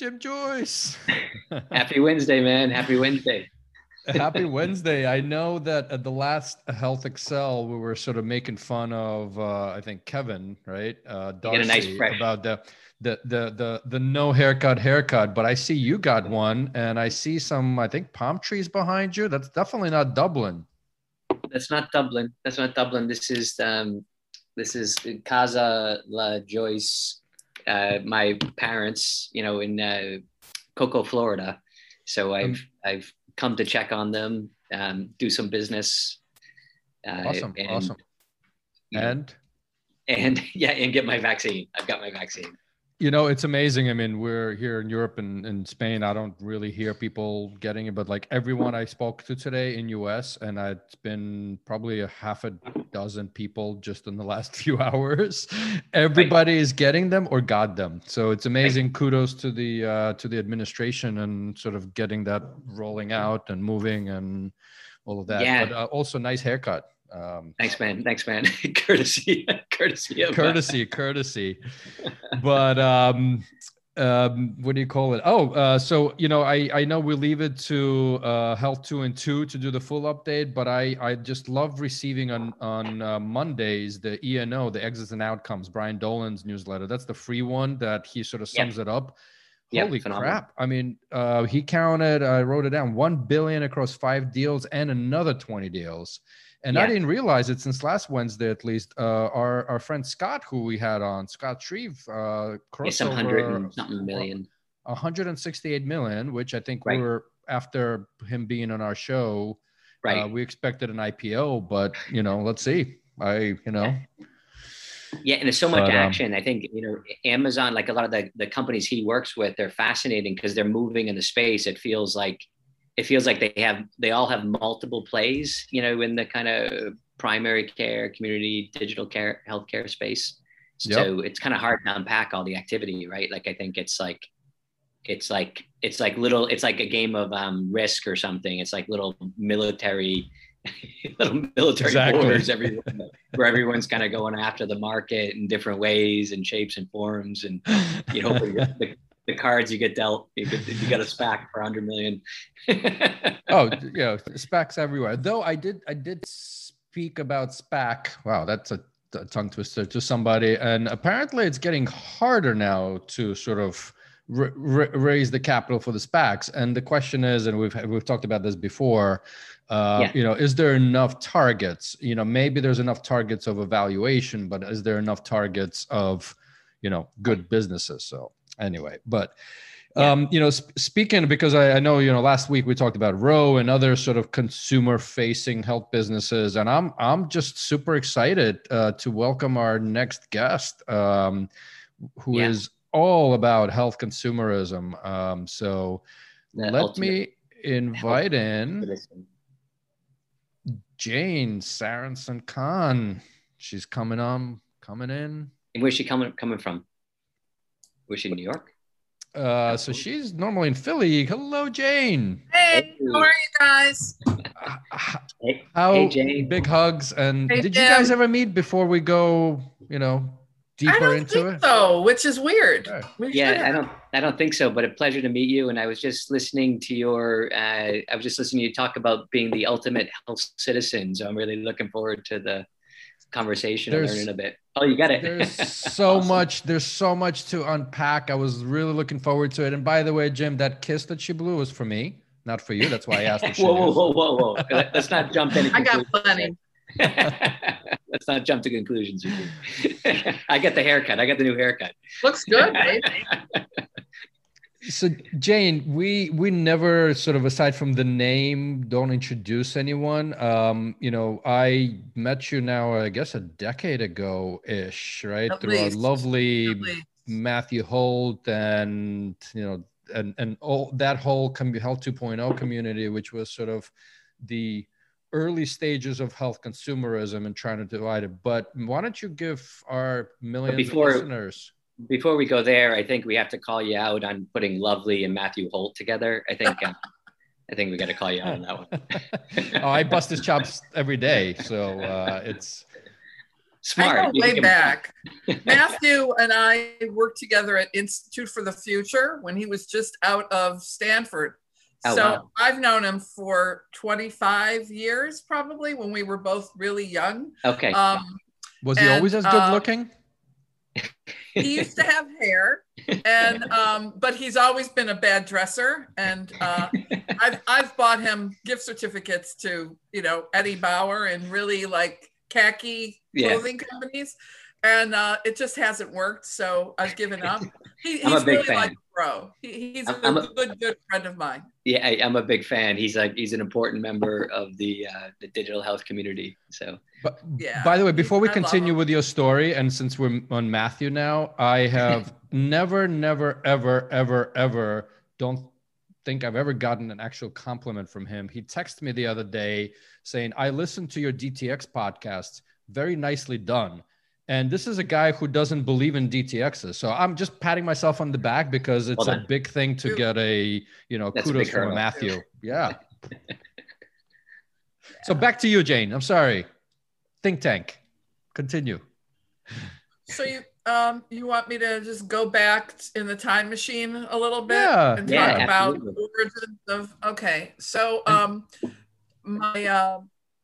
Jim Joyce. Happy Wednesday, man. Happy Wednesday. Happy Wednesday. I know that at the last HealthXL, we were sort of making fun of, uh, I think, Kevin, right? Uh, Darcy, nice about the, the, the, the, the no haircut haircut. But I see you got one and I see some, I think, palm trees behind you. That's definitely not Dublin. That's not Dublin. That's not Dublin. This is, um, this is Casa La Joyce, uh, my parents, you know, in uh, Cocoa, Florida. So I've, um, I've come to check on them, um, do some business. Uh, awesome. And, awesome. And and yeah, and get my vaccine. I've got my vaccine. You know, it's amazing. I mean, we're here in Europe and in Spain. I don't really hear people getting it, but like everyone I spoke to today in US, and it's been probably a half a dozen people just in the last few hours. Everybody is getting them or got them. So it's amazing. Kudos to the uh, to the administration and sort of getting that rolling out and moving and all of that. Yeah. But uh, also nice haircut. Um, Thanks, man. Thanks, man. courtesy, courtesy, uh, courtesy, courtesy. But um, um, what do you call it? Oh, uh, so you know, I I know we leave it to uh, Health Two and Two to do the full update, but I I just love receiving on on uh, Mondays the ENO, the Exits and Outcomes, Brian Dolan's newsletter. That's the free one that he sort of sums yep. it up. Holy yep, crap! I mean, uh, he counted. I wrote it down: one billion across five deals and another twenty deals. And yeah. I didn't realize it since last Wednesday, at least. Uh, our our friend Scott, who we had on, Scott Shreeve, uh, crossed yeah, hundred and something million. 168 million, which I think right. we were after him being on our show. Uh, right. Uh, we expected an IPO, but you know, let's see. I you know. Yeah, and there's so much but, um, action. I think you know Amazon, like a lot of the the companies he works with, they're fascinating because they're moving in the space. It feels like it feels like they have they all have multiple plays you know in the kind of primary care community digital care healthcare space so yep. it's kind of hard to unpack all the activity right like i think it's like it's like it's like little it's like a game of um, risk or something it's like little military little military exactly. borders everywhere where everyone's kind of going after the market in different ways and shapes and forms and you know the, the cards you get dealt. You, get, you got a SPAC for 100 million. oh, yeah, SPACs everywhere. Though I did, I did speak about SPAC. Wow, that's a, a tongue twister to somebody. And apparently, it's getting harder now to sort of r- r- raise the capital for the SPACs. And the question is, and we've we've talked about this before. Uh, yeah. You know, is there enough targets? You know, maybe there's enough targets of evaluation, but is there enough targets of, you know, good businesses? So anyway, but um, you know, sp- speaking because I, I, know you know last week we talked about Ro and other sort of consumer-facing health businesses, and I'm I'm just super excited uh, to welcome our next guest, um, who yeah. is all about health consumerism. Um, so the let me invite in Jane Sarenson Khan. She's coming on, coming in. And where's she coming coming from? Was she in New York? Uh, so she's normally in Philly. Hello, Jane. Hey, how are you guys? hey, how hey, Jane. big hugs and hey, did Jim. you guys ever meet before we go? You know, deeper into it. So, which is weird. Yeah, I don't. I don't think so. But a pleasure to meet you. And I was just listening to your. Uh, I was just listening to you talk about being the ultimate health citizen. So I'm really looking forward to the conversation there's, and learning a bit. Oh, you got it. There's so awesome. much. There's so much to unpack. I was really looking forward to it. And by the way, Jim, that kiss that she blew was for me, not for you. That's why I asked. If whoa, whoa, whoa, whoa, whoa! Let's not jump in. I got plenty. Let's not jump to conclusions. I get the haircut. I got the new haircut. Looks good, so Jane, we we never sort of aside from the name don't introduce anyone. Um, you know, I met you now, I guess a decade ago ish, right? At Through least. our lovely Matthew Holt and you know and and all that whole com- health 2.0 community, which was sort of the early stages of health consumerism and trying to divide it. But why don't you give our millions before, of listeners before we go there, I think we have to call you out on putting Lovely and Matthew Holt together. I think uh, I think we got to call you out on that one. oh, I bust his chops every day, so uh, it's Smart. I go way back. Matthew and I worked together at Institute for the Future when he was just out of Stanford. Oh, so wow. I've known him for 25 years, probably when we were both really young. Okay. Um, was he and, always as good uh, looking? he used to have hair, and um, but he's always been a bad dresser. And uh, I've I've bought him gift certificates to you know Eddie Bauer and really like khaki clothing yeah. companies and uh, it just hasn't worked. So I've given up. He, he's a really fan. like bro. He, he's a, a good, good friend of mine. Yeah, I, am a big fan. He's like he's an important member of the uh, the digital health community. So, but, yeah. By the way, before we I continue with your story, and since we're on Matthew now, I have never, never, ever, ever, ever don't think I've ever gotten an actual compliment from him. He texted me the other day saying, "I listened to your DTX podcast. Very nicely done." And this is a guy who doesn't believe in DTXs. So I'm just patting myself on the back because it's well a big thing to get a, you know, That's kudos from Matthew. Yeah. so back to you, Jane. I'm sorry. Think tank. Continue. So you um you want me to just go back in the time machine a little bit yeah, and yeah, talk about the origins of okay. So um my uh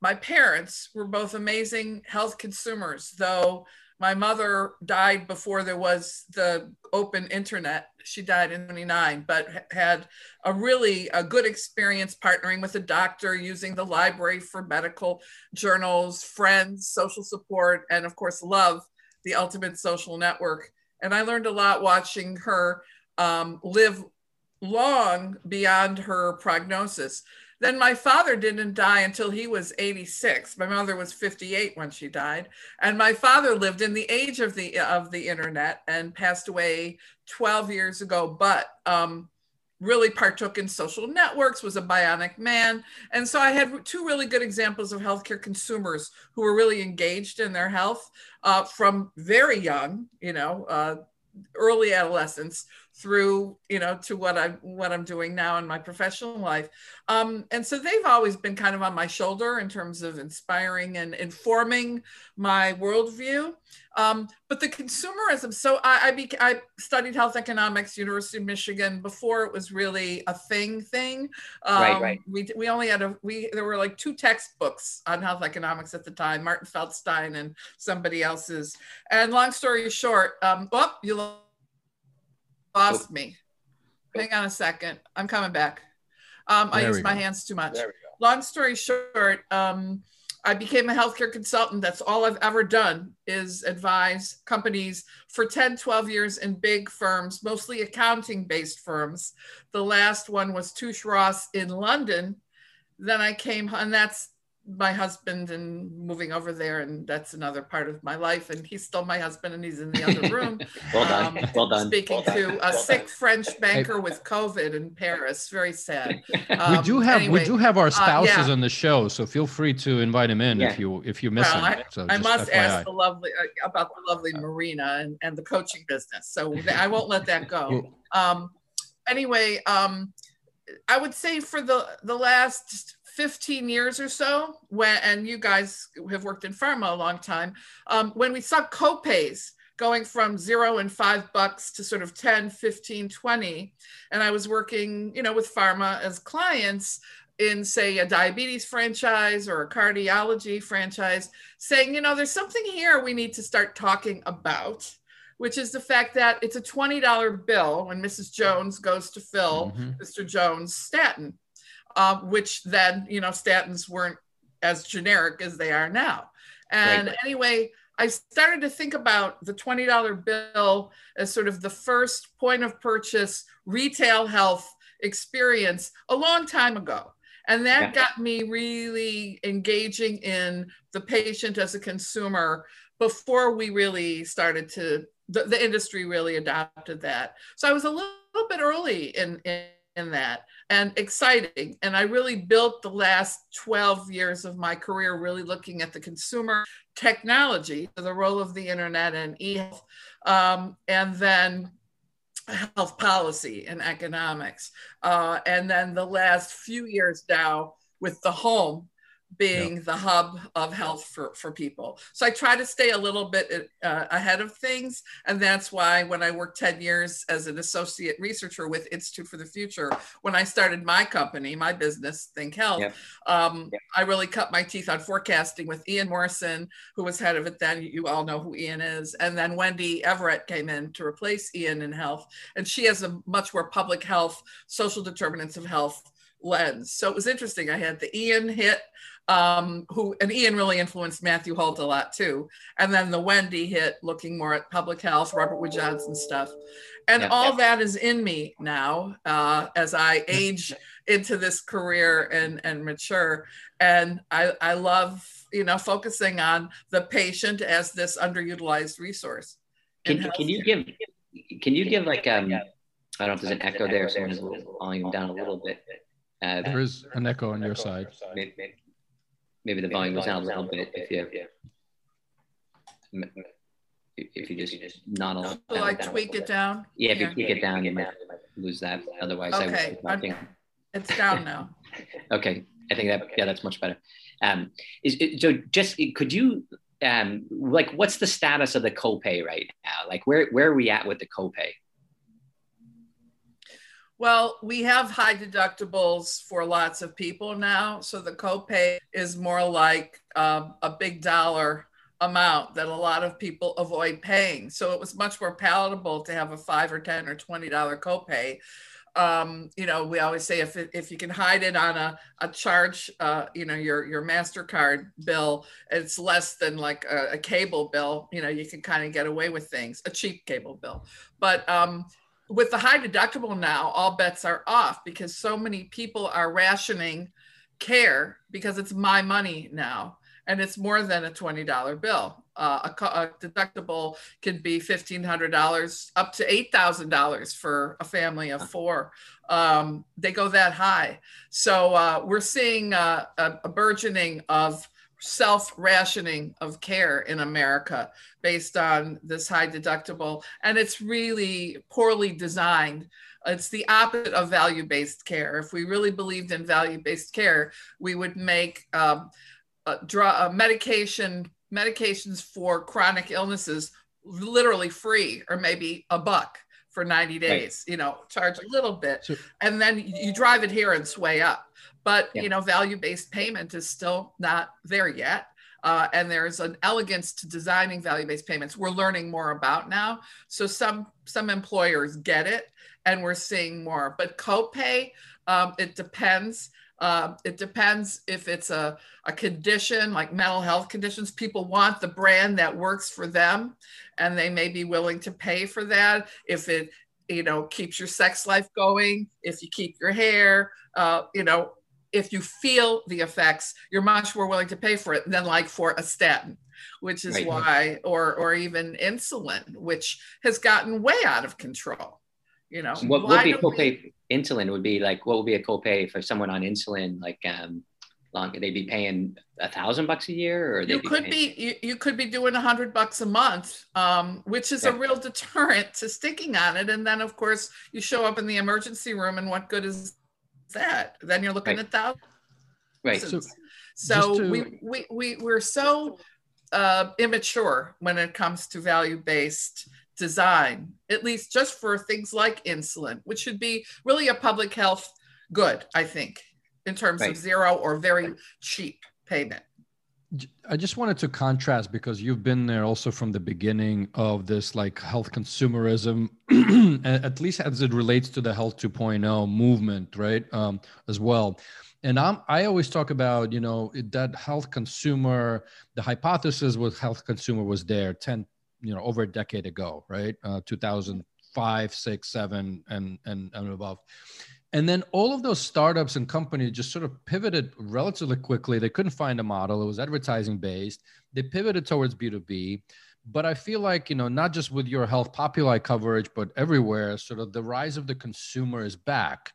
my parents were both amazing health consumers, though my mother died before there was the open internet. She died in 29, but had a really a good experience partnering with a doctor, using the library for medical journals, friends, social support, and of course, love, the ultimate social network. And I learned a lot watching her um, live long beyond her prognosis. Then my father didn't die until he was 86. My mother was 58 when she died, and my father lived in the age of the of the internet and passed away 12 years ago. But um, really partook in social networks, was a bionic man. And so I had two really good examples of healthcare consumers who were really engaged in their health uh, from very young, you know, uh, early adolescence through you know to what i'm what i'm doing now in my professional life. Um, and so they've always been kind of on my shoulder in terms of inspiring and informing my worldview. Um, but the consumerism so i I, I studied health economics university of michigan before it was really a thing thing. Um, right, right. we we only had a we there were like two textbooks on health economics at the time martin feldstein and somebody else's. And long story short um, oh you lost me. Hang on a second. I'm coming back. Um, I use my go. hands too much. Long story short, um, I became a healthcare consultant. That's all I've ever done is advise companies for 10, 12 years in big firms, mostly accounting based firms. The last one was Touche Ross in London. Then I came, and that's my husband and moving over there and that's another part of my life and he's still my husband and he's in the other room well done um, well done speaking well to a well sick done. french banker hey. with covid in paris very sad um, we do have anyway, we do have our spouses uh, yeah. on the show so feel free to invite him in yeah. if you if you miss well, him I, so I must FYI. ask the lovely uh, about the lovely marina and, and the coaching business so i won't let that go um anyway um I would say for the the last 15 years or so, when and you guys have worked in pharma a long time, um, when we saw copays going from zero and five bucks to sort of 10, 15, 20, and I was working, you know, with pharma as clients in say a diabetes franchise or a cardiology franchise saying you know there's something here we need to start talking about which is the fact that it's a $20 bill when mrs jones goes to fill mm-hmm. mr jones statin uh, which then, you know, statins weren't as generic as they are now. And right. anyway, I started to think about the $20 bill as sort of the first point of purchase retail health experience a long time ago. And that yeah. got me really engaging in the patient as a consumer before we really started to, the, the industry really adopted that. So I was a little, little bit early in, in, in that and exciting. And I really built the last 12 years of my career really looking at the consumer technology, the role of the internet and e-health, um, and then health policy and economics. Uh, and then the last few years now with the home, being the hub of health for, for people. So I try to stay a little bit uh, ahead of things. And that's why when I worked 10 years as an associate researcher with Institute for the Future, when I started my company, my business, Think Health, um, I really cut my teeth on forecasting with Ian Morrison, who was head of it then. You all know who Ian is. And then Wendy Everett came in to replace Ian in health. And she has a much more public health, social determinants of health lens. So it was interesting. I had the Ian hit um, who and Ian really influenced Matthew Holt a lot too. And then the Wendy hit, looking more at public health, Robert Wood Johnson stuff, and yeah, all yeah. that is in me now uh, as I age into this career and and mature. And I I love you know focusing on the patient as this underutilized resource. Can, can you give can you give like um I don't know if there's an echo there, so I'm volume down a little bit. Uh, there is an echo on your side. Maybe, maybe the volume was down a little bit if you if you just not allow. Will I tweak it down? Yeah, if you tweak it down, you might lose that. Otherwise, okay. I was It's down now. okay, I think that yeah, that's much better. Um, is so just could you um like what's the status of the copay right now? Like where where are we at with the copay? Well, we have high deductibles for lots of people now. So the copay is more like um, a big dollar amount that a lot of people avoid paying. So it was much more palatable to have a five or 10 or $20 copay. Um, you know, we always say if, if you can hide it on a, a charge, uh, you know, your, your MasterCard bill, it's less than like a, a cable bill, you know, you can kind of get away with things, a cheap cable bill. But um, with the high deductible now, all bets are off because so many people are rationing care because it's my money now and it's more than a $20 bill. Uh, a, a, deductible can be $1,500 up to $8,000 for a family of four. Um, they go that high. So uh, we're seeing uh, a, a burgeoning of self rationing of care in America based on this high deductible. And it's really poorly designed. It's the opposite of value based care. If we really believed in value based care, we would make um, uh, draw, uh, medication medications for chronic illnesses literally free or maybe a buck for 90 days right. you know charge a little bit so, and then you drive adherence way up but yeah. you know value-based payment is still not there yet. Uh, and there's an elegance to designing value-based payments. We're learning more about now. So some some employers get it and we're seeing more. But copay um, it depends. Uh, it depends if it's a, a condition like mental health conditions. People want the brand that works for them and they may be willing to pay for that. If it you know keeps your sex life going if you keep your hair uh, you know if you feel the effects, you're much more willing to pay for it than like for a statin, which is right. why, or or even insulin, which has gotten way out of control. You know, what would be copay? We... Insulin would be like what would be a copay for someone on insulin? Like, um, long they'd be paying a thousand bucks a year, or you be could paying... be you, you could be doing a hundred bucks a month, um, which is yeah. a real deterrent to sticking on it. And then, of course, you show up in the emergency room, and what good is that. Then you're looking right. at thousands. Right. So, so to... we, we, we, we're so uh, immature when it comes to value based design, at least just for things like insulin, which should be really a public health good, I think, in terms right. of zero or very cheap payment. I just wanted to contrast because you've been there also from the beginning of this like health consumerism, at least as it relates to the health 2.0 movement, right? Um, as well. And I'm, I always talk about, you know, that health consumer, the hypothesis with health consumer was there 10, you know, over a decade ago, right? Uh, 2005, six, seven, and, and, and above and then all of those startups and companies just sort of pivoted relatively quickly. They couldn't find a model, it was advertising based. They pivoted towards B2B. But I feel like, you know, not just with your health populi coverage, but everywhere, sort of the rise of the consumer is back.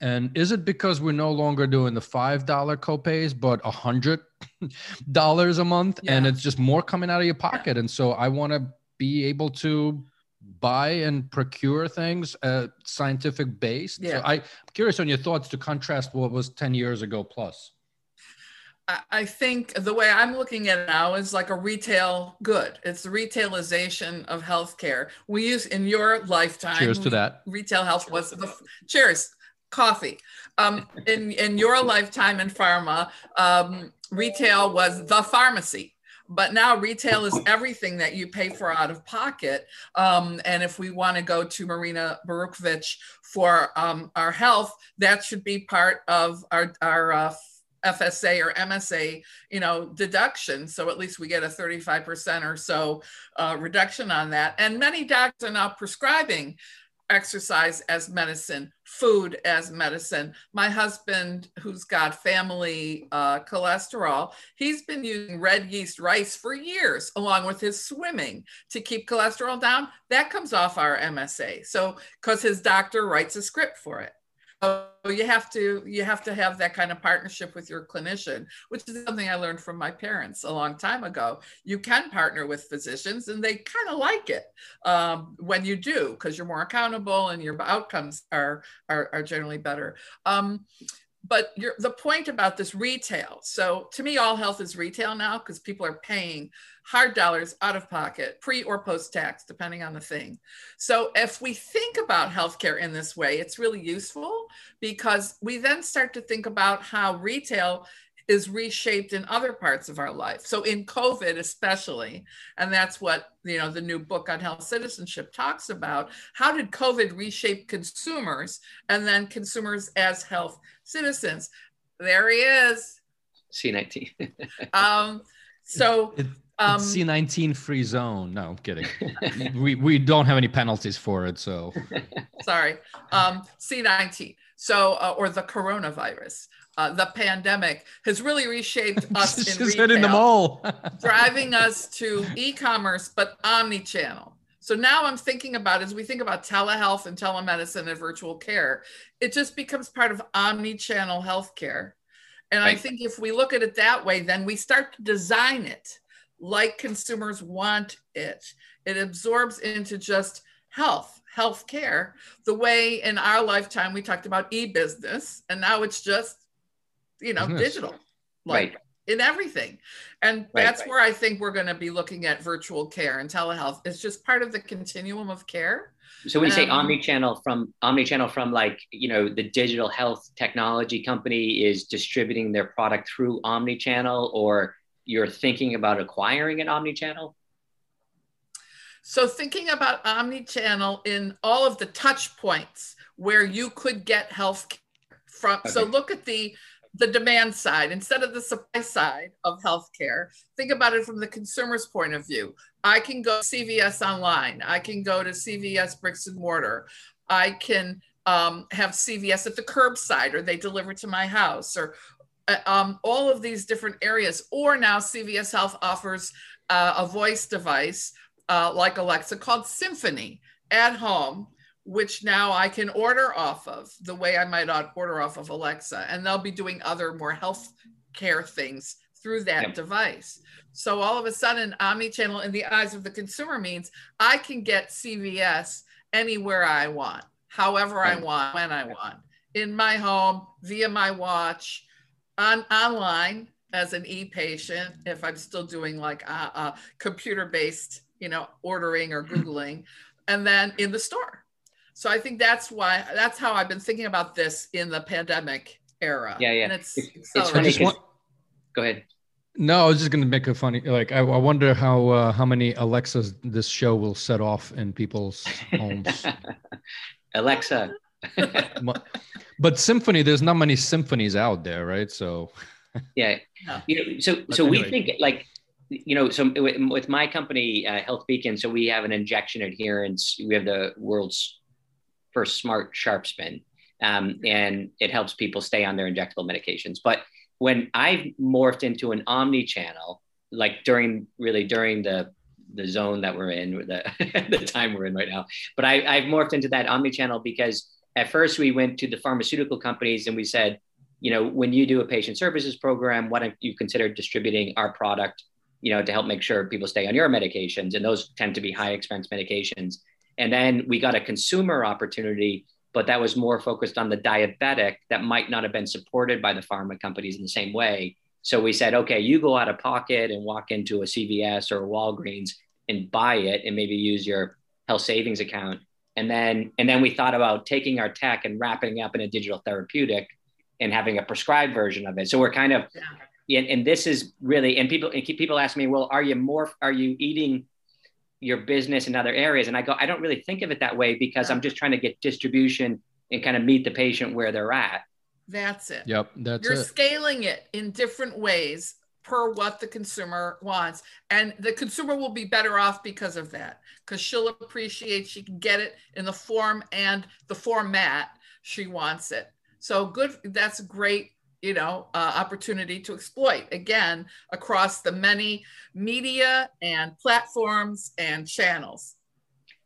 And is it because we're no longer doing the $5 copays, but a $100 a month? Yeah. And it's just more coming out of your pocket. And so I want to be able to buy and procure things uh, scientific based. Yeah. So I, am curious on your thoughts to contrast what was 10 years ago plus. I think the way I'm looking at it now is like a retail good. It's the retailization of healthcare. We use in your lifetime. Cheers to that. Retail health was the cheers coffee. Um, in in your lifetime in pharma, um, retail was the pharmacy. But now retail is everything that you pay for out of pocket. Um, and if we want to go to Marina Borukhovich for um, our health, that should be part of our, our uh, FSA or MSA, you know, deduction. So at least we get a 35% or so uh, reduction on that. And many docs are now prescribing exercise as medicine, food as medicine. My husband, who's got family uh, cholesterol, he's been using red yeast rice for years, along with his swimming to keep cholesterol down. That comes off our MSA. So, because his doctor writes a script for it. So you have to you have to have that kind of partnership with your clinician, which is something I learned from my parents a long time ago. You can partner with physicians, and they kind of like it um, when you do because you're more accountable and your outcomes are are, are generally better. Um, but the point about this retail so to me all health is retail now because people are paying hard dollars out of pocket pre or post tax depending on the thing. So if we think about healthcare in this way it's really useful because we then start to think about how retail is reshaped in other parts of our life. So in COVID especially, and that's what, you know, the new book on health citizenship talks about, how did COVID reshape consumers and then consumers as health citizens? There he is. C19. um, so um, C19 free zone. No, I'm kidding. we, we don't have any penalties for it. So sorry. Um, C19. So, uh, or the coronavirus uh, the pandemic has really reshaped us just in retail, hitting them all, driving us to e-commerce, but omni-channel. So now I'm thinking about as we think about telehealth and telemedicine and virtual care, it just becomes part of omni-channel healthcare. And right. I think if we look at it that way, then we start to design it like consumers want it. It absorbs into just health, healthcare, the way in our lifetime we talked about e-business, and now it's just you know, digital, like right. in everything. And right, that's right. where I think we're going to be looking at virtual care and telehealth. It's just part of the continuum of care. So when you say um, omni-channel from omni-channel from like, you know, the digital health technology company is distributing their product through omni-channel or you're thinking about acquiring an omni-channel? So thinking about omni-channel in all of the touch points where you could get health from. Okay. So look at the the demand side instead of the supply side of healthcare. Think about it from the consumer's point of view. I can go CVS online. I can go to CVS bricks and mortar. I can um, have CVS at the curbside, or they deliver to my house, or uh, um, all of these different areas. Or now CVS Health offers uh, a voice device uh, like Alexa called Symphony at home which now I can order off of the way I might order off of Alexa. And they'll be doing other more health care things through that yep. device. So all of a sudden, omni-channel in the eyes of the consumer means I can get CVS anywhere I want, however right. I want, when I want, in my home, via my watch, on online as an e-patient, if I'm still doing like a, a computer-based, you know, ordering or mm-hmm. Googling, and then in the store so I think that's why that's how I've been thinking about this in the pandemic era. Yeah, yeah. And it's, it's, it's funny. Want, go ahead. No, I was just going to make a funny. Like, I, I wonder how uh, how many Alexas this show will set off in people's homes. Alexa. but symphony, there's not many symphonies out there, right? So. yeah, you know, so so anyway. we think like you know, so with my company, uh, Health Beacon, so we have an injection adherence. We have the world's for smart sharps bin. Um, and it helps people stay on their injectable medications. But when I've morphed into an omni channel, like during really during the the zone that we're in, the, the time we're in right now, but I, I've morphed into that omni channel because at first we went to the pharmaceutical companies and we said, you know, when you do a patient services program, why don't you consider distributing our product, you know, to help make sure people stay on your medications? And those tend to be high expense medications. And then we got a consumer opportunity, but that was more focused on the diabetic that might not have been supported by the pharma companies in the same way. So we said, okay, you go out of pocket and walk into a CVS or a Walgreens and buy it and maybe use your health savings account. And then and then we thought about taking our tech and wrapping it up in a digital therapeutic and having a prescribed version of it. So we're kind of yeah. and, and this is really and people and people ask me, well, are you more are you eating your business in other areas? And I go, I don't really think of it that way because I'm just trying to get distribution and kind of meet the patient where they're at. That's it. Yep. That's You're it. scaling it in different ways per what the consumer wants. And the consumer will be better off because of that, because she'll appreciate she can get it in the form and the format she wants it. So good. That's great, you know, uh, opportunity to exploit again across the many media and platforms and channels.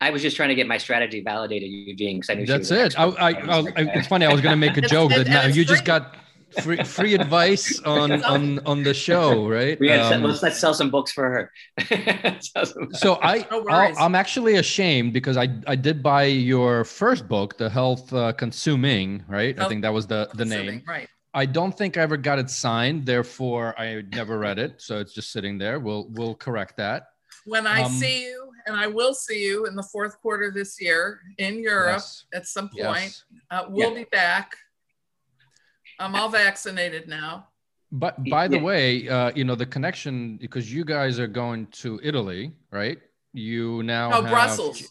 I was just trying to get my strategy validated, Eugene, because I knew that's it. I, I, I, it's funny. I was going to make a joke that now you just got free, free advice on on on the show, right? We um, let's let's sell some books for her. so I no I'm actually ashamed because I I did buy your first book, the Health uh, Consuming, right? Health I think that was the the name, right? I don't think I ever got it signed, therefore I never read it. So it's just sitting there. We'll we'll correct that. When I um, see you and I will see you in the fourth quarter this year in Europe yes. at some point. Yes. Uh, we'll yeah. be back. I'm all vaccinated now. But by the yeah. way, uh, you know the connection because you guys are going to Italy, right? You now Oh, have... Brussels.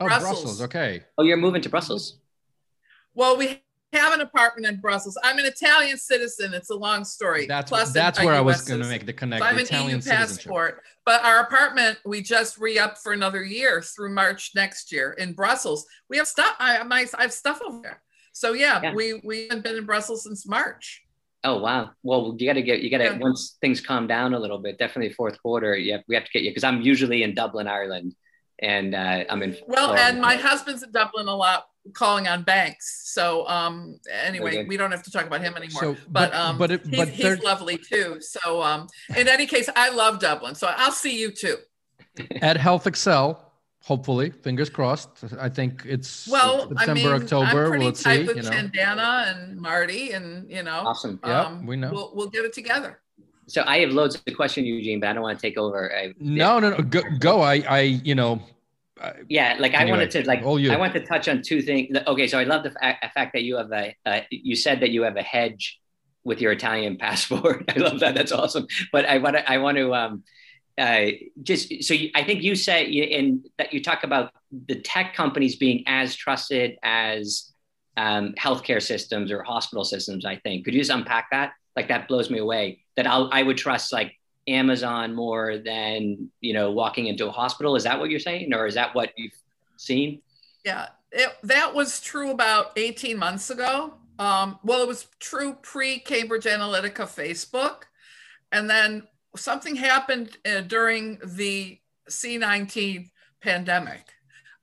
Oh, Brussels. Brussels. Okay. Oh, you're moving to Brussels. Well, we have an apartment in Brussels. I'm an Italian citizen. It's a long story. That's Plus that's where I was going to make the connection. So I'm Italian an EU passport, but our apartment we just re-upped for another year through March next year in Brussels. We have stuff. I my I have stuff over there. So yeah, yeah. we we haven't been in Brussels since March. Oh wow! Well, you got to get you got to yeah. once things calm down a little bit. Definitely fourth quarter. Yeah, we have to get you because I'm usually in Dublin, Ireland, and uh, I'm in. Well, Florida. and my husband's in Dublin a lot calling on banks. So um, anyway, we don't have to talk about him anymore. So, but, but um, but, it, but he's, he's lovely too. So um, in any case, I love Dublin. So I'll see you too. At HealthXL, hopefully, fingers crossed. I think it's well, September, I mean, October. I'm pretty we'll tight see. With you know. Chandana and Marty, and you know, awesome. Yeah, um, we know. We'll, we'll get it together. So I have loads of questions, Eugene, but I don't want to take over. I, no, no, no. Go, go. I, I, you know, yeah like anyway, i wanted to like i want to touch on two things okay so i love the fa- fact that you have a uh, you said that you have a hedge with your italian passport i love that that's awesome but i want to i want to um uh, just so you, I think you say in that you talk about the tech companies being as trusted as um, healthcare systems or hospital systems. I think could you just unpack that? Like that blows me away. That I'll, I would trust like Amazon more than you know walking into a hospital. Is that what you're saying, or is that what you've seen? Yeah, it, that was true about 18 months ago. Um, well, it was true pre Cambridge Analytica Facebook, and then something happened uh, during the C19 pandemic.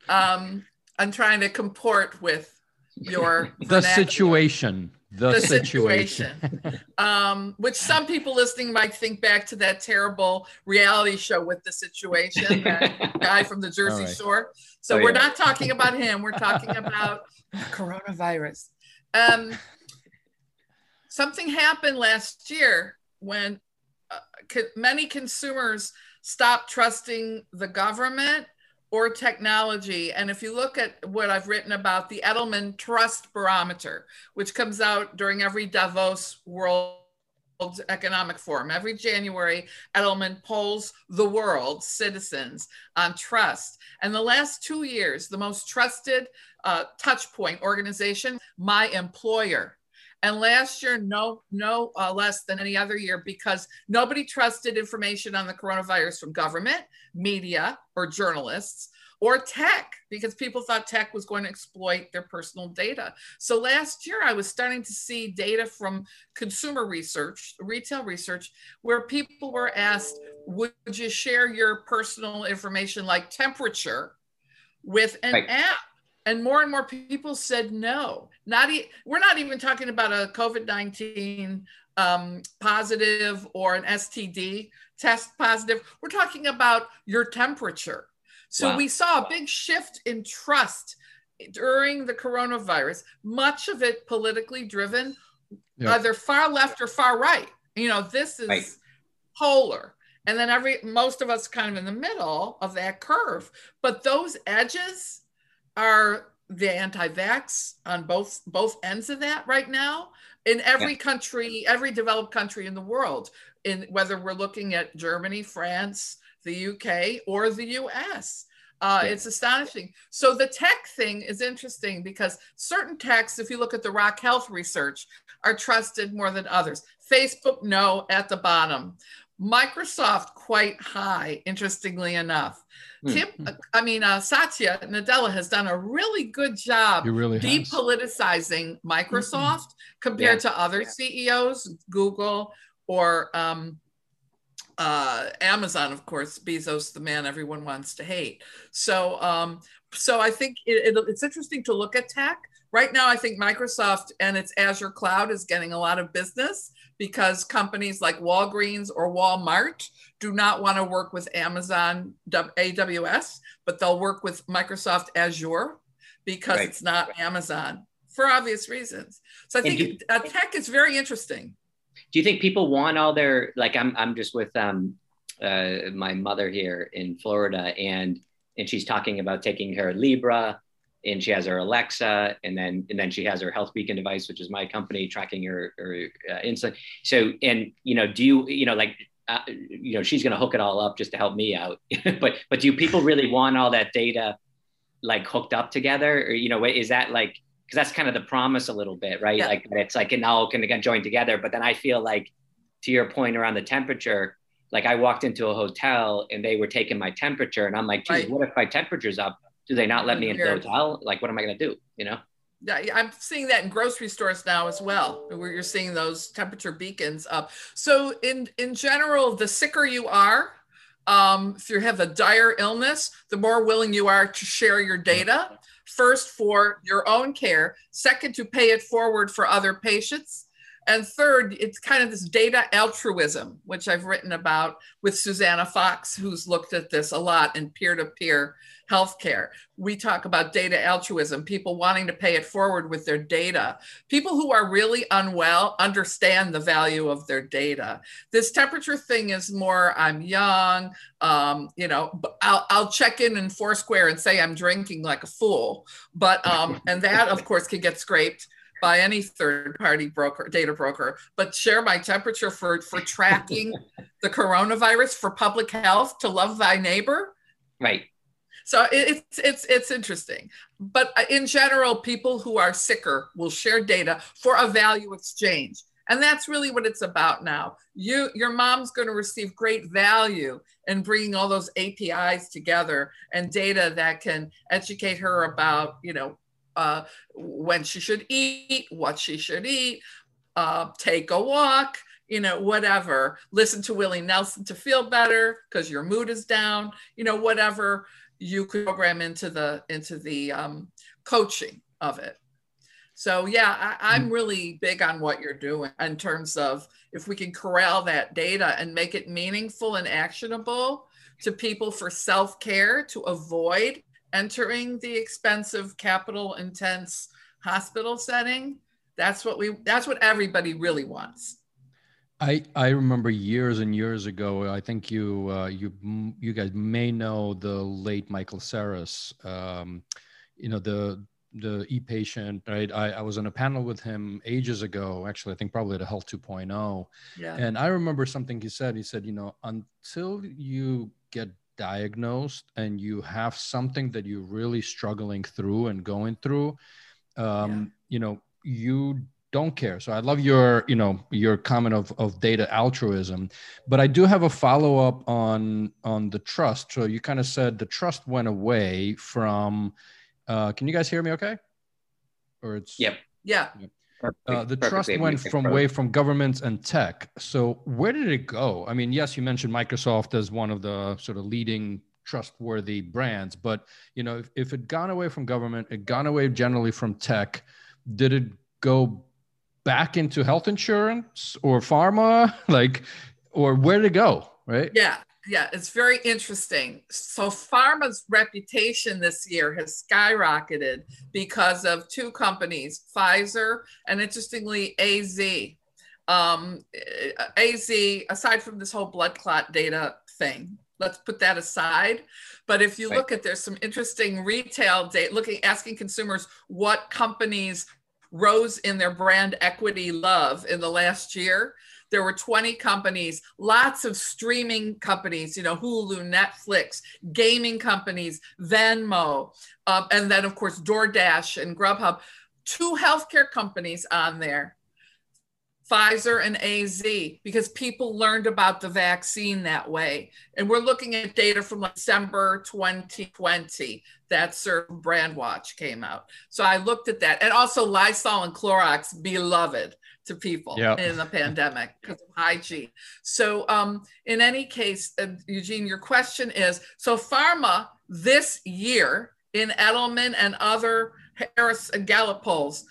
Um, I'm trying to comport with your the situation the, the situation, situation. um, which some people listening might think back to that terrible reality show with the situation, that guy from the Jersey right. Shore. So oh, we're yeah. not talking about him. We're talking about coronavirus. Um, something happened last year when uh, many consumers stopped trusting the government or technology. And if you look at what I've written about the Edelman Trust Barometer, which comes out during every Davos World Economic Forum. Every January, Edelman polls the world citizens on trust. And the last two years, the most trusted uh, touch point organization, my employer. And last year, no, no uh, less than any other year because nobody trusted information on the coronavirus from government, media, or journalists or tech because people thought tech was going to exploit their personal data. So last year, I was starting to see data from consumer research, retail research, where people were asked, Would you share your personal information like temperature with an right. app? and more and more people said no not e- we're not even talking about a covid-19 um, positive or an std test positive we're talking about your temperature so wow. we saw a big shift in trust during the coronavirus much of it politically driven yep. either far left or far right You know, this is right. polar. And then every most of us kind of in the middle of that curve. But those edges are the anti-vax on both both ends of that right now in every yeah. country every developed country in the world in whether we're looking at germany france the uk or the us uh, yeah. It's astonishing. So the tech thing is interesting because certain techs, if you look at the Rock Health research, are trusted more than others. Facebook, no, at the bottom. Microsoft, quite high, interestingly enough. Hmm. Tim, I mean, uh, Satya Nadella has done a really good job really depoliticizing Microsoft mm-hmm. compared yeah. to other CEOs, Google or um, uh, Amazon, of course, Bezos, the man everyone wants to hate. So, um, so I think it, it, it's interesting to look at tech. Right now, I think Microsoft and its Azure cloud is getting a lot of business because companies like Walgreens or Walmart do not want to work with Amazon AWS, but they'll work with Microsoft Azure because right. it's not Amazon for obvious reasons. So I think do, uh, tech is very interesting do you think people want all their like i'm i'm just with um uh, my mother here in florida and and she's talking about taking her Libre and she has her alexa and then and then she has her health beacon device which is my company tracking her, her uh, insulin so and you know do you you know like uh, you know she's going to hook it all up just to help me out but but do people really want all that data like hooked up together or you know is that like because that's kind of the promise a little bit, right? Yeah. Like it's like it all can get joined together. But then I feel like, to your point around the temperature, like I walked into a hotel and they were taking my temperature, and I'm like, geez, right. what if my temperature's up? Do they not let me into the hotel? Like, what am I going to do? You know? Yeah, I'm seeing that in grocery stores now as well, where you're seeing those temperature beacons up. So in in general, the sicker you are, um, if you have a dire illness, the more willing you are to share your data first for your own care, second, to pay it forward for other patients. And third, it's kind of this data altruism, which I've written about with Susannah Fox, who's looked at this a lot in peer to peer healthcare. We talk about data altruism, people wanting to pay it forward with their data. People who are really unwell understand the value of their data. This temperature thing is more I'm young, um, you know, I'll, I'll check in in Foursquare and say I'm drinking like a fool. But, um, and that of course can get scraped by any third party broker data broker but share my temperature for for tracking the coronavirus for public health to love thy neighbor right so it's it's it's interesting. But uh, in general, people who are sicker will share data for a value exchange. And that's really what it's about now. You, your mom's going to receive great value in bringing all those APIs together and data that can educate her about, you know, uh, when she should eat, what she should eat, uh, take a walk, you know, whatever. Listen to Willie Nelson to feel better because your mood is down, you know, whatever you could program into the into the um, coaching of it. So yeah, I, am mm. really big on what you're doing in terms of if we can corral that data and make it meaningful and actionable to people for self-care to avoid entering the expensive capital intense hospital setting. That's what we that's what everybody really wants. I I remember years and years ago. I think you uh, you you guys may know the late Michael Seres. Um, you know the the e-patient right I, I was on a panel with him ages ago actually i think probably at a health 2.0 yeah and i remember something he said he said you know until you get diagnosed and you have something that you're really struggling through and going through um, yeah. you know you don't care. So I love your, you know, your comment of, of data altruism, but I do have a follow up on on the trust. So you kind of said the trust went away from. Uh, can you guys hear me? Okay. Or it's yep. Yeah. Uh, the trust went from away from governments and tech. So where did it go? I mean, yes, you mentioned Microsoft as one of the sort of leading trustworthy brands, but you know, if, if it gone away from government, it gone away generally from tech, did it go back into health insurance or pharma like or where to go right yeah yeah it's very interesting so pharma's reputation this year has skyrocketed because of two companies pfizer and interestingly az Um, AZ, aside from this whole blood clot data thing, let's put that aside. But if you right. look at there's some interesting retail data, looking asking consumers what companies rose in their brand equity love in the last year. There were 20 companies, lots of streaming companies, you know, Hulu, Netflix, gaming companies, Venmo, um, and then, of course, DoorDash and Grubhub. Two healthcare companies on there Pfizer and AZ because people learned about the vaccine that way. And we're looking at data from December 2020 that certain Brandwatch came out. So I looked at that. And also Lysol and Clorox, beloved to people yep. in the pandemic because of hygiene. So um, in any case, uh, Eugene, your question is, so pharma this year in Edelman and other Harris and Gallup polls,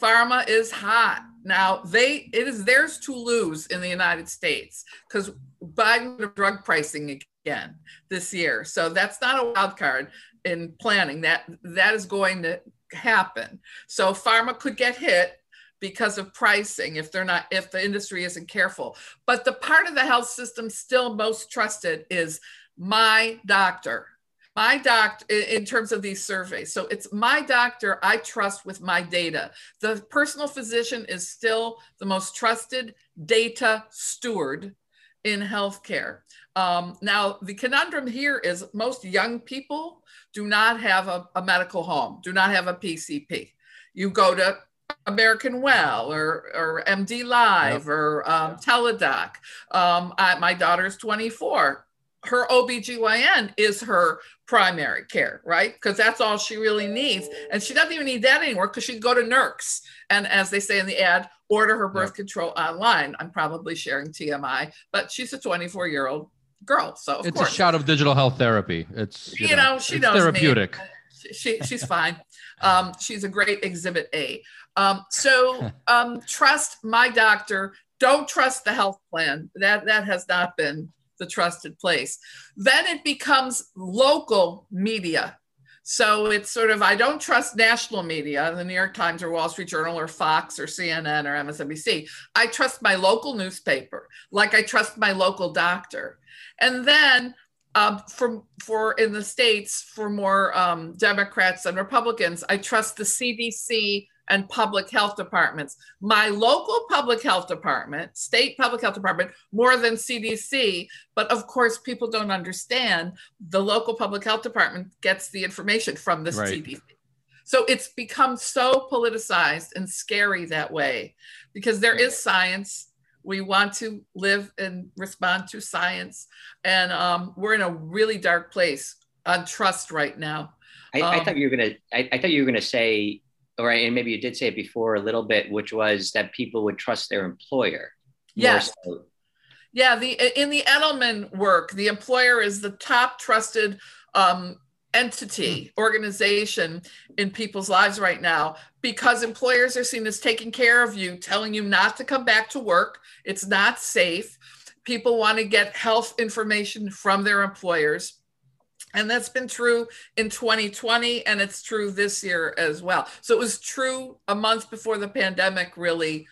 pharma is hot now they it is theirs to lose in the United States because Biden drug pricing again this year. So that's not a wild card in planning. That that is going to happen. So pharma could get hit because of pricing if they're not if the industry isn't careful. But the part of the health system still most trusted is my doctor my doctor in terms of these surveys. So it's my doctor i trust with my data. The personal physician is still the most trusted data steward in healthcare. Um, now the conundrum here is most young people do not have a, a medical home do not have a pcp you go to American Well or, or MD Live yep. or um, Teladoc. Um, I, my daughter's 24 her OBGYN is her primary care, right? Because that's all she really needs. And she doesn't even need that anymore because she can go to Nurx and, as they say in the ad, order her birth control online. I'm probably sharing TMI, but she's a 24 year old girl. So it's course. a shot of digital health therapy. It's you, you know, know, she knows therapeutic. Me. She, she's fine. Um, she's a great exhibit A. Um, so um, trust my doctor. Don't trust the health plan. That that has not been the trusted place. Then it becomes local media. So it's sort of, I don't trust national media, the New York Times or Wall Street Journal or Fox or CNN or MSNBC. I trust my local newspaper, like I trust my local doctor. And then um, for, for in the States, for more um, Democrats and Republicans, I trust the CDC and public health departments. My local public health department, state public health department, more than CDC. But of course, people don't understand the local public health department gets the information from the right. CDC. So it's become so politicized and scary that way because there is science. We want to live and respond to science. And um, we're in a really dark place on trust right now. I, um, I thought you were gonna. I, I, thought you were gonna say or and maybe you did say it before a little bit, which was that people would trust their employer. Yes. So. Yeah, the in the Edelman work, the employer is the top trusted um, entity, hmm. organization in people's lives right now because employers are seen as taking care of you, telling you not to come back to work. It's not safe. People want to get health information from their employers. And that's been true in 2020, and it's true this year as well. So it was true a month before the pandemic really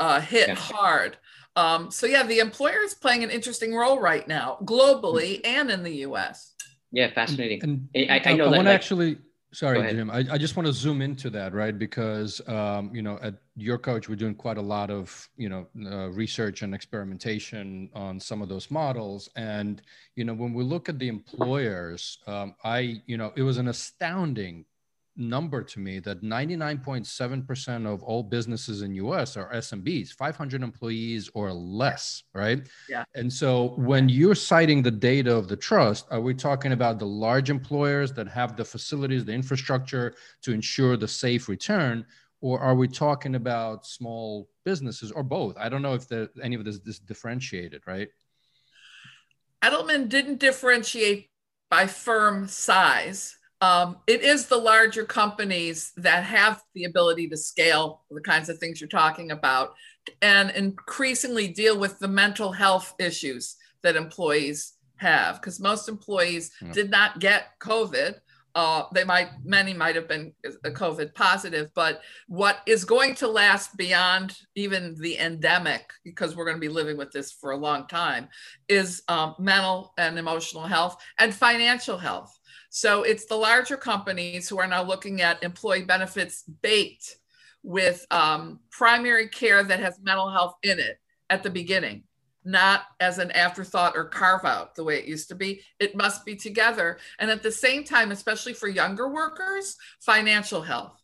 uh, hit yeah. hard. Um, so, yeah, the employer is playing an interesting role right now, globally and in the US. Yeah, fascinating. And, and I, I, know I want to like, actually Sorry, Jim. I, I just want to zoom into that, right? Because um, you know, at YourCoach, we're doing quite a lot of you know uh, research and experimentation on some of those models. And you know, when we look at the employers, um, I you know, it was an astounding number to me that 99.7% of all businesses in US are SMBs, 500 employees or less, right? Yeah. And so when you're citing the data of the trust, are we talking about the large employers that have the facilities, the infrastructure to ensure the safe return? Or are we talking about small businesses or both? I don't know if the, any of this is differentiated, right? Edelman didn't differentiate by firm size um, it is the larger companies that have the ability to scale the kinds of things you're talking about and increasingly deal with the mental health issues that employees have because most employees yeah. did not get covid Uh, they might, many might have been COVID positive, but what is going to last beyond even the endemic, because we're going to be living with this for a long time, is um, mental and emotional health and financial health. So it's the larger companies who are now looking at employee benefits baked with um, primary care that has mental health in it at the beginning, not as an afterthought or carve out the way it used to be. It must be together. And at the same time, especially for younger workers, financial health.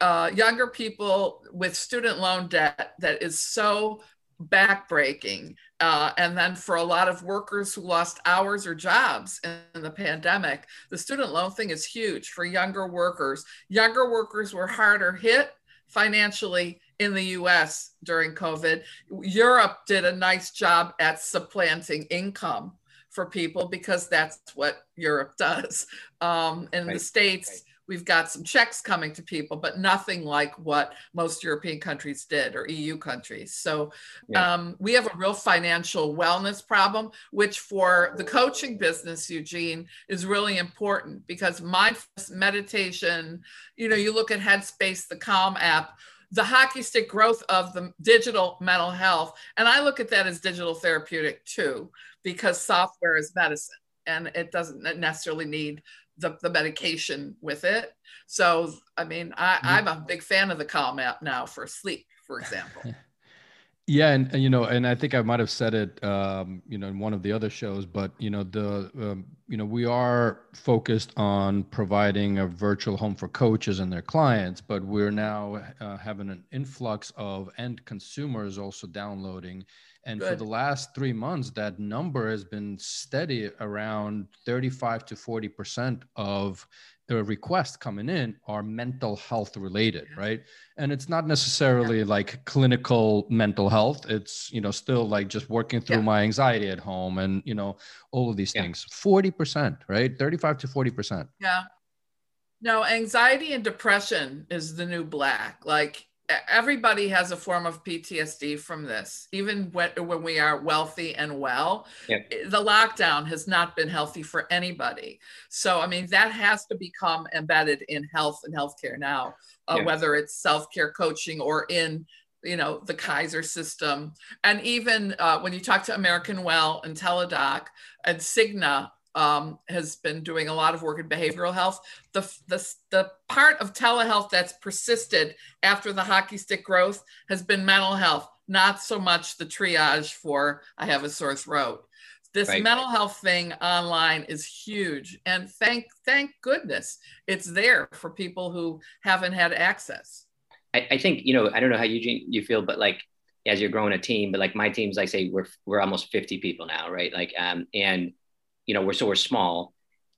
Uh, younger people with student loan debt that is so backbreaking. Uh, and then for a lot of workers who lost hours or jobs in the pandemic, the student loan thing is huge for younger workers. Younger workers were harder hit financially in the US during COVID. Europe did a nice job at supplanting income for people because that's what Europe does. Um, in right. the States. We've got some checks coming to people, but nothing like what most European countries did or EU countries. So yeah. um, we have a real financial wellness problem, which for the coaching business, Eugene, is really important because mindfulness meditation, you know, you look at Headspace, the Calm app, the hockey stick growth of the digital mental health. And I look at that as digital therapeutic too, because software is medicine and it doesn't necessarily need the, the medication with it. So, I mean, I, I'm a big fan of the Calm app now for sleep, for example. Yeah, and, and, you know, and I think I might have said it, um, you know, in one of the other shows, but you know, the um, you know, we are focused on providing a virtual home for coaches and their clients, but we're now uh, having an influx of end consumers also downloading. And Good. for the last three months, that number has been steady around 35 to 40 percent of the requests coming in are mental health related right and it's not necessarily yeah. like clinical mental health it's you know still like just working through yeah. my anxiety at home and you know all of these yeah. things 40% right 35 to 40% yeah no anxiety and depression is the new black like everybody has a form of PTSD from this, even when, when we are wealthy and well. Yep. The lockdown has not been healthy for anybody. So, I mean, that has to become embedded in health and healthcare now, uh, yep. whether it's self care coaching or in you know the kaiser system and even uh, when you talk to american well and teladoc and cigna um, has been doing a lot of work in behavioral health. The, the, the part of telehealth that's persisted after the hockey stick growth has been mental health, not so much the triage for I have a sore throat. This right. mental health thing online is huge, and thank thank goodness it's there for people who haven't had access. I, I think you know I don't know how Eugene you feel, but like as you're growing a team, but like my team's like say we're we're almost 50 people now, right? Like um and you know, we're so we're small,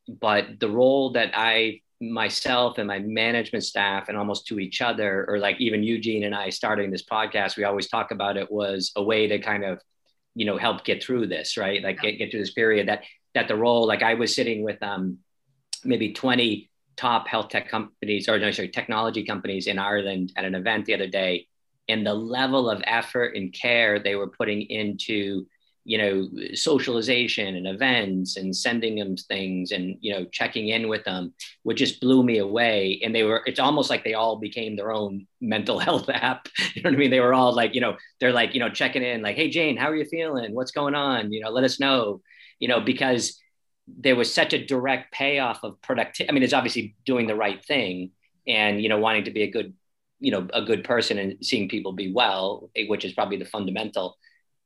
but the role that I myself and my management staff and almost to each other, or like even Eugene and I starting this podcast, we always talk about it was a way to kind of, you know, help get through this, right? Like get, get through this period that that the role, like I was sitting with um maybe 20 top health tech companies or no, sorry, technology companies in Ireland at an event the other day. And the level of effort and care they were putting into you know socialization and events and sending them things and you know checking in with them which just blew me away. And they were it's almost like they all became their own mental health app. You know what i mean? They were all like you know they're like you know checking in like hey jane how are you feeling? What's going on? You know let us know. You know because there was such a direct payoff of productivity i mean it's obviously doing the right thing and you know wanting to be a good you know a good person and seeing people be well eh, which is probably the fundamental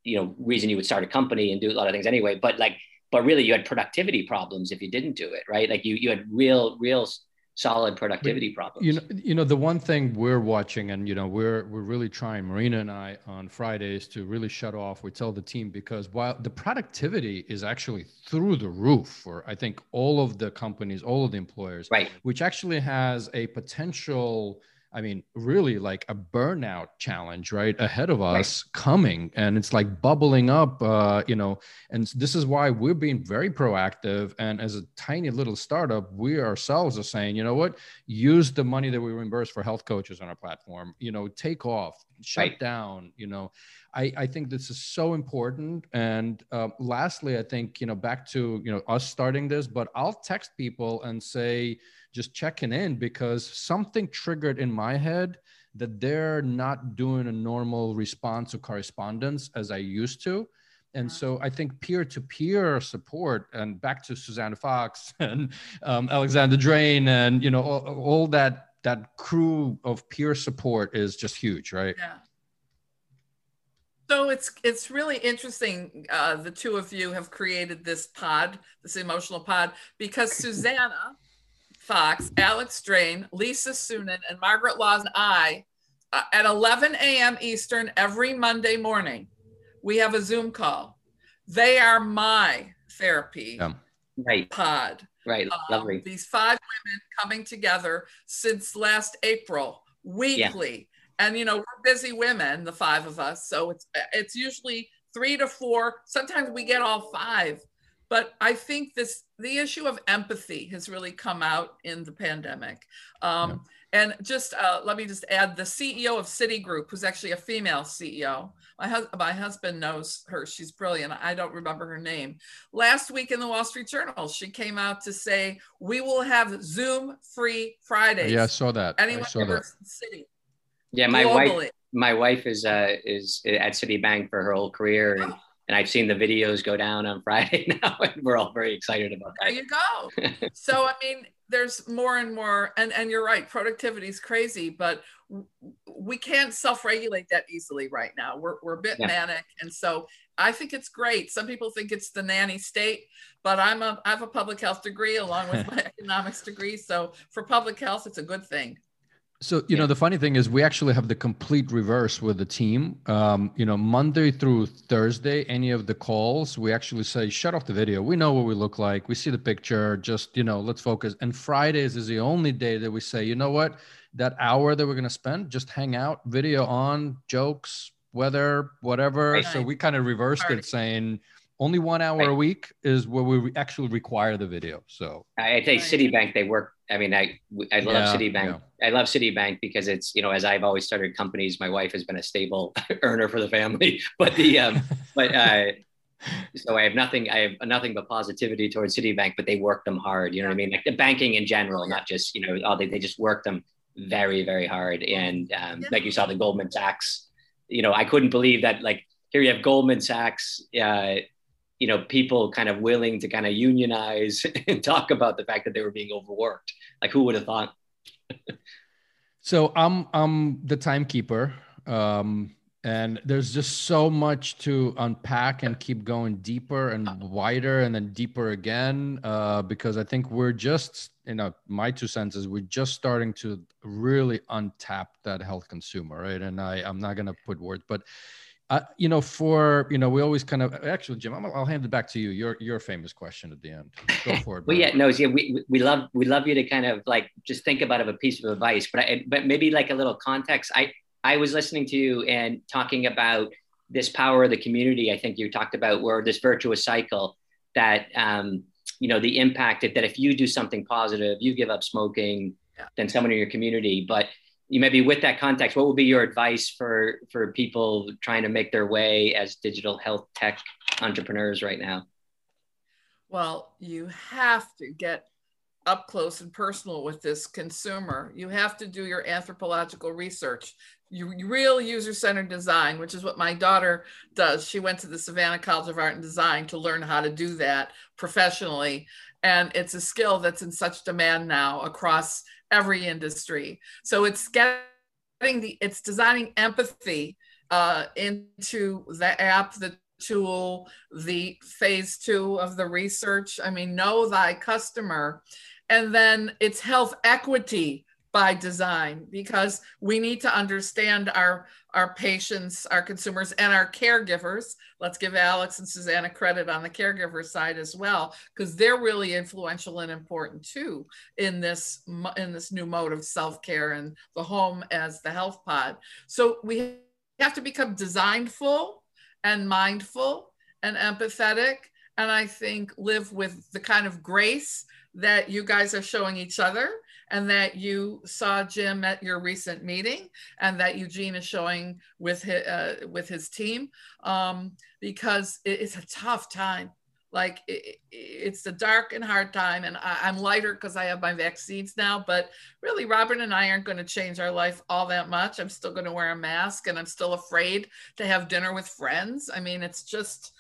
you know reason you would start a company and do a lot of things anyway but like but really you had productivity problems if you didn't do it right? Like you you had real real solid productivity problems. you know you know the one thing we're watching and you know we're we're really trying marina and i on fridays to really shut off we tell the team because while the productivity is actually through the roof for i think all of the companies all of the employers right. which actually has a potential I mean, really like a burnout challenge, right, ahead of us right. coming, and it's like bubbling up, uh, you know. And this is why we're being very proactive. And as a tiny little startup, we ourselves are saying, you know what, use the money that we reimburse for health coaches on our platform. You know, take off, shut right. down. You know, I I think this is so important. And uh, lastly, I think you know back to you know us starting this, but I'll text people and say just checking in because something triggered in my head that they're not doing a normal response or correspondence as I used to. And so I think peer-to-peer support and back to Susannah Fox and um, Alexandra Drane and you know all, all, that that crew of peer support is just huge, right? Yeah. So it's it's really interesting. Uh, the two of you have created this pod, this emotional pod, because Susannah Fox, Alex Drane, Lisa Suennen, and Margaret Laws and I uh, at 11 a.m. Eastern every Monday morning. We have a Zoom call. They are my therapy yeah. right. pod. Right, um, lovely. These five women coming together since last April, weekly. Yeah. And you know, we're busy women, the five of us. So it's it's usually three to four. Sometimes we get all five but I think this the issue of empathy has really come out in the pandemic. Um, yeah. And just uh, let me just add the CEO of Citigroup, who's actually a female CEO. My, hus- my husband knows her. She's brilliant. I don't remember her name. Last week in the Wall Street Journal, she came out to say, We will have Zoom free Fridays. Yeah, I saw that. Anyone I saw that. City. Yeah, my globally. wife. My wife is uh, is at Citibank for her whole career, and oh and I've seen the videos go down on Friday now, and we're all very excited about that. There you go. so I mean, there's more and more, and and you're right, productivity is crazy, but we can't self-regulate that easily right now. We're we're a bit yeah. manic, and so I think it's great. Some people think it's the nanny state, but I'm a I have a public health degree along with my economics degree, so for public health, it's a good thing. So you yeah. know the funny thing is we actually have the complete reverse with the team. Um, you know Monday through Thursday, any of the calls, we actually say shut off the video. We know what we look like. We see the picture. Just you know, let's focus. And Fridays is the only day that we say, you know what, that hour that we're gonna spend, just hang out, video on, jokes, weather, whatever. Right. So we kind of reversed Party. it, saying only one hour right. a week is where we actually require the video. So I tell you, Citibank, they work I mean, I I love yeah, Citibank. Yeah. I love Citibank because it's you know as I've always started companies, my wife has been a stable earner for the family. But the um, but uh, so I have nothing I have nothing but positivity towards Citibank. But they work them hard. You know what I mean? Like the banking in general, not just you know all they they just work them very very hard. And um, yeah. like you saw the Goldman Sachs. You know, I couldn't believe that. Like here you have Goldman Sachs. Uh, you know people kind of willing to kind of unionize and talk about the fact that they were being overworked. Like who would have thought? So i'm i'm the timekeeper um and there's just so much to unpack and keep going deeper and wider and then deeper again uh, because i think we're just you know my two senses we're just starting to really untap that health consumer right? And i i'm not going to put words but uh, you know, for you know, we always kind of actually, Jim. i will hand it back to you. Your your famous question at the end. Go for it. well, yeah, no, yeah, we we love we love you to kind of like just think about of a piece of advice, but I, but maybe like a little context. I I was listening to you and talking about this power of the community. I think you talked about where this virtuous cycle that um, you know the impact that, that if you do something positive, you give up smoking, yeah. then someone in your community, but you maybe with that context, what would be your advice for for people trying to make their way as digital health tech entrepreneurs right now? Well, you have to get up close and personal with this consumer. You have to do your anthropological research. You, real user-centered design, which is what my daughter does. She went to the Savannah College of Art and Design to learn how to do that professionally. And it's a skill that's in such demand now across every industry. So it's getting the it's designing empathy uh, into the app, the tool, the phase two of the research. I mean, know thy customer, and then it's health equity by design because we need to understand our our patients, our consumers, and our caregivers. Let's give Alex and Susannah credit on the caregiver side as well, because they're really influential and important too in this in this new mode of self care and the home as the health pod. So we have to become designful and mindful and empathetic, and I think live with the kind of grace that you guys are showing each other and that you saw Jim at your recent meeting and that Eugene is showing with his, uh, with his team um, because it's a tough time. Like it, it's a dark and hard time, and I, I'm lighter because I have my vaccines now. But really, Robert and I aren't going to change our life all that much. I'm still going to wear a mask, and I'm still afraid to have dinner with friends. I mean, it's just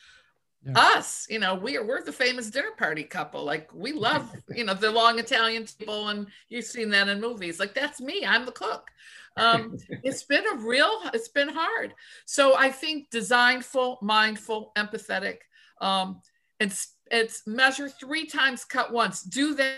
yeah. us you know we're we're the famous dinner party couple like we love you know the long italian table and you've seen that in movies like that's me i'm the cook. Um, it's been a real it's been hard. So i think designful mindful empathetic um, it's it's measure three times cut once. Do that,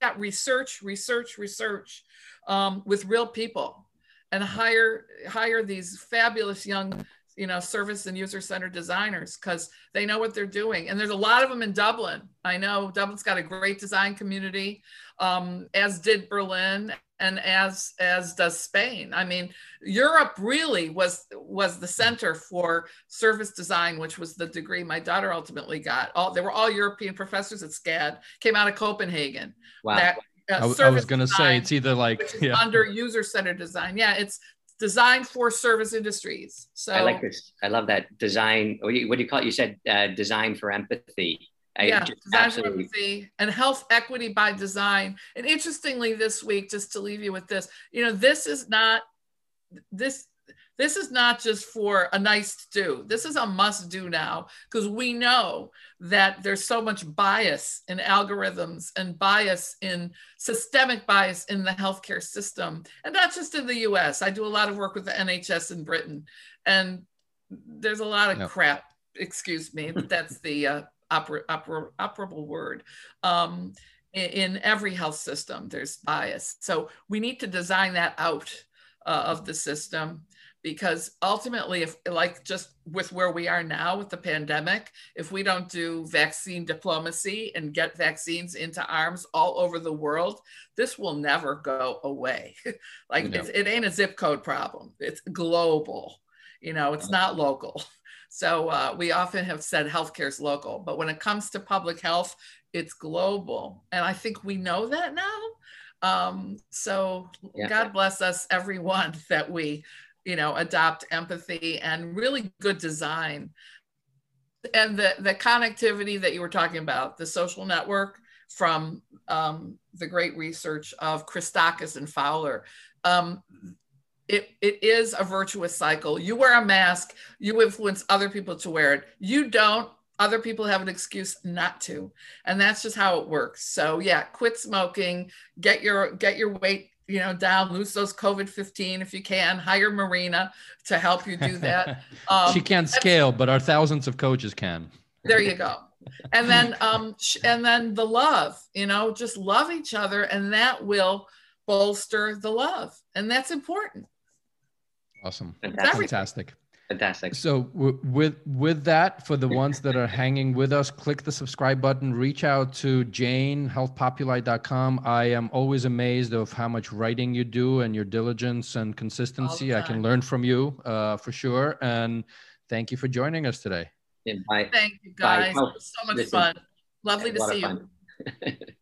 that research research research um, with real people and hire hire these fabulous young you know service and user centered designers because they know what they're doing and there's a lot of them in dublin i know dublin's got a great design community um, as did berlin and as as does spain i mean europe really was was the center for service design which was the degree my daughter ultimately got all they were all european professors at scad came out of copenhagen wow. That, uh, I, I, was going to say it's either like yeah. under user centered design. Yeah, it's designed for service industries. So I like this. I love that design. What do you, what do you call it? You said uh, design for empathy. I yeah, design absolutely... empathy and health equity by design. And interestingly, this week, just to leave you with this, you know, this is not this this is not just for a nice to do. This is a must do now because we know that there's so much bias in algorithms and bias in systemic bias in the healthcare system. And not just in the US. I do a lot of work with the NHS in Britain. And there's a lot of no. crap, excuse me, but that's the uh, oper- oper- operable word. Um, in, every health system, there's bias. So we need to design that out uh, of the system because ultimately if like just with where we are now with the pandemic if we don't do vaccine diplomacy and get vaccines into arms all over the world this will never go away. Like no. it ain't a zip code problem. It's global you know it's not local. So uh, we often have said healthcare is local but when it comes to public health it's global. And i think we know that now. Um, so yeah. god bless us everyone that we you know, adopt empathy and really good design. And the, the connectivity that you were talking about, the social network from um, the great research of Christakis and Fowler, um, it, it is a virtuous cycle. You wear a mask, you influence other people to wear it. You don't, other people have an excuse not to and that's just how it works so yeah quit smoking get your get your weight you know, down, lose those COVID 15 if you can, hire Marina to help you do that. Um, she can't scale, but our thousands of coaches can. There you go. And then, um, and then the love, you know, just love each other, and that will bolster the love, and that's important. Awesome, fantastic. Fantastic. So w- with with that, for the ones that are hanging with us, click the subscribe button. Reach out to Jane healthpopuli.com. I am always amazed of how much writing you do and your diligence and consistency. I can learn from you uh, for sure. And thank you for joining us today. Yeah, bye. Thank you, guys. Bye. It was so much Listen, fun. Lovely to see you.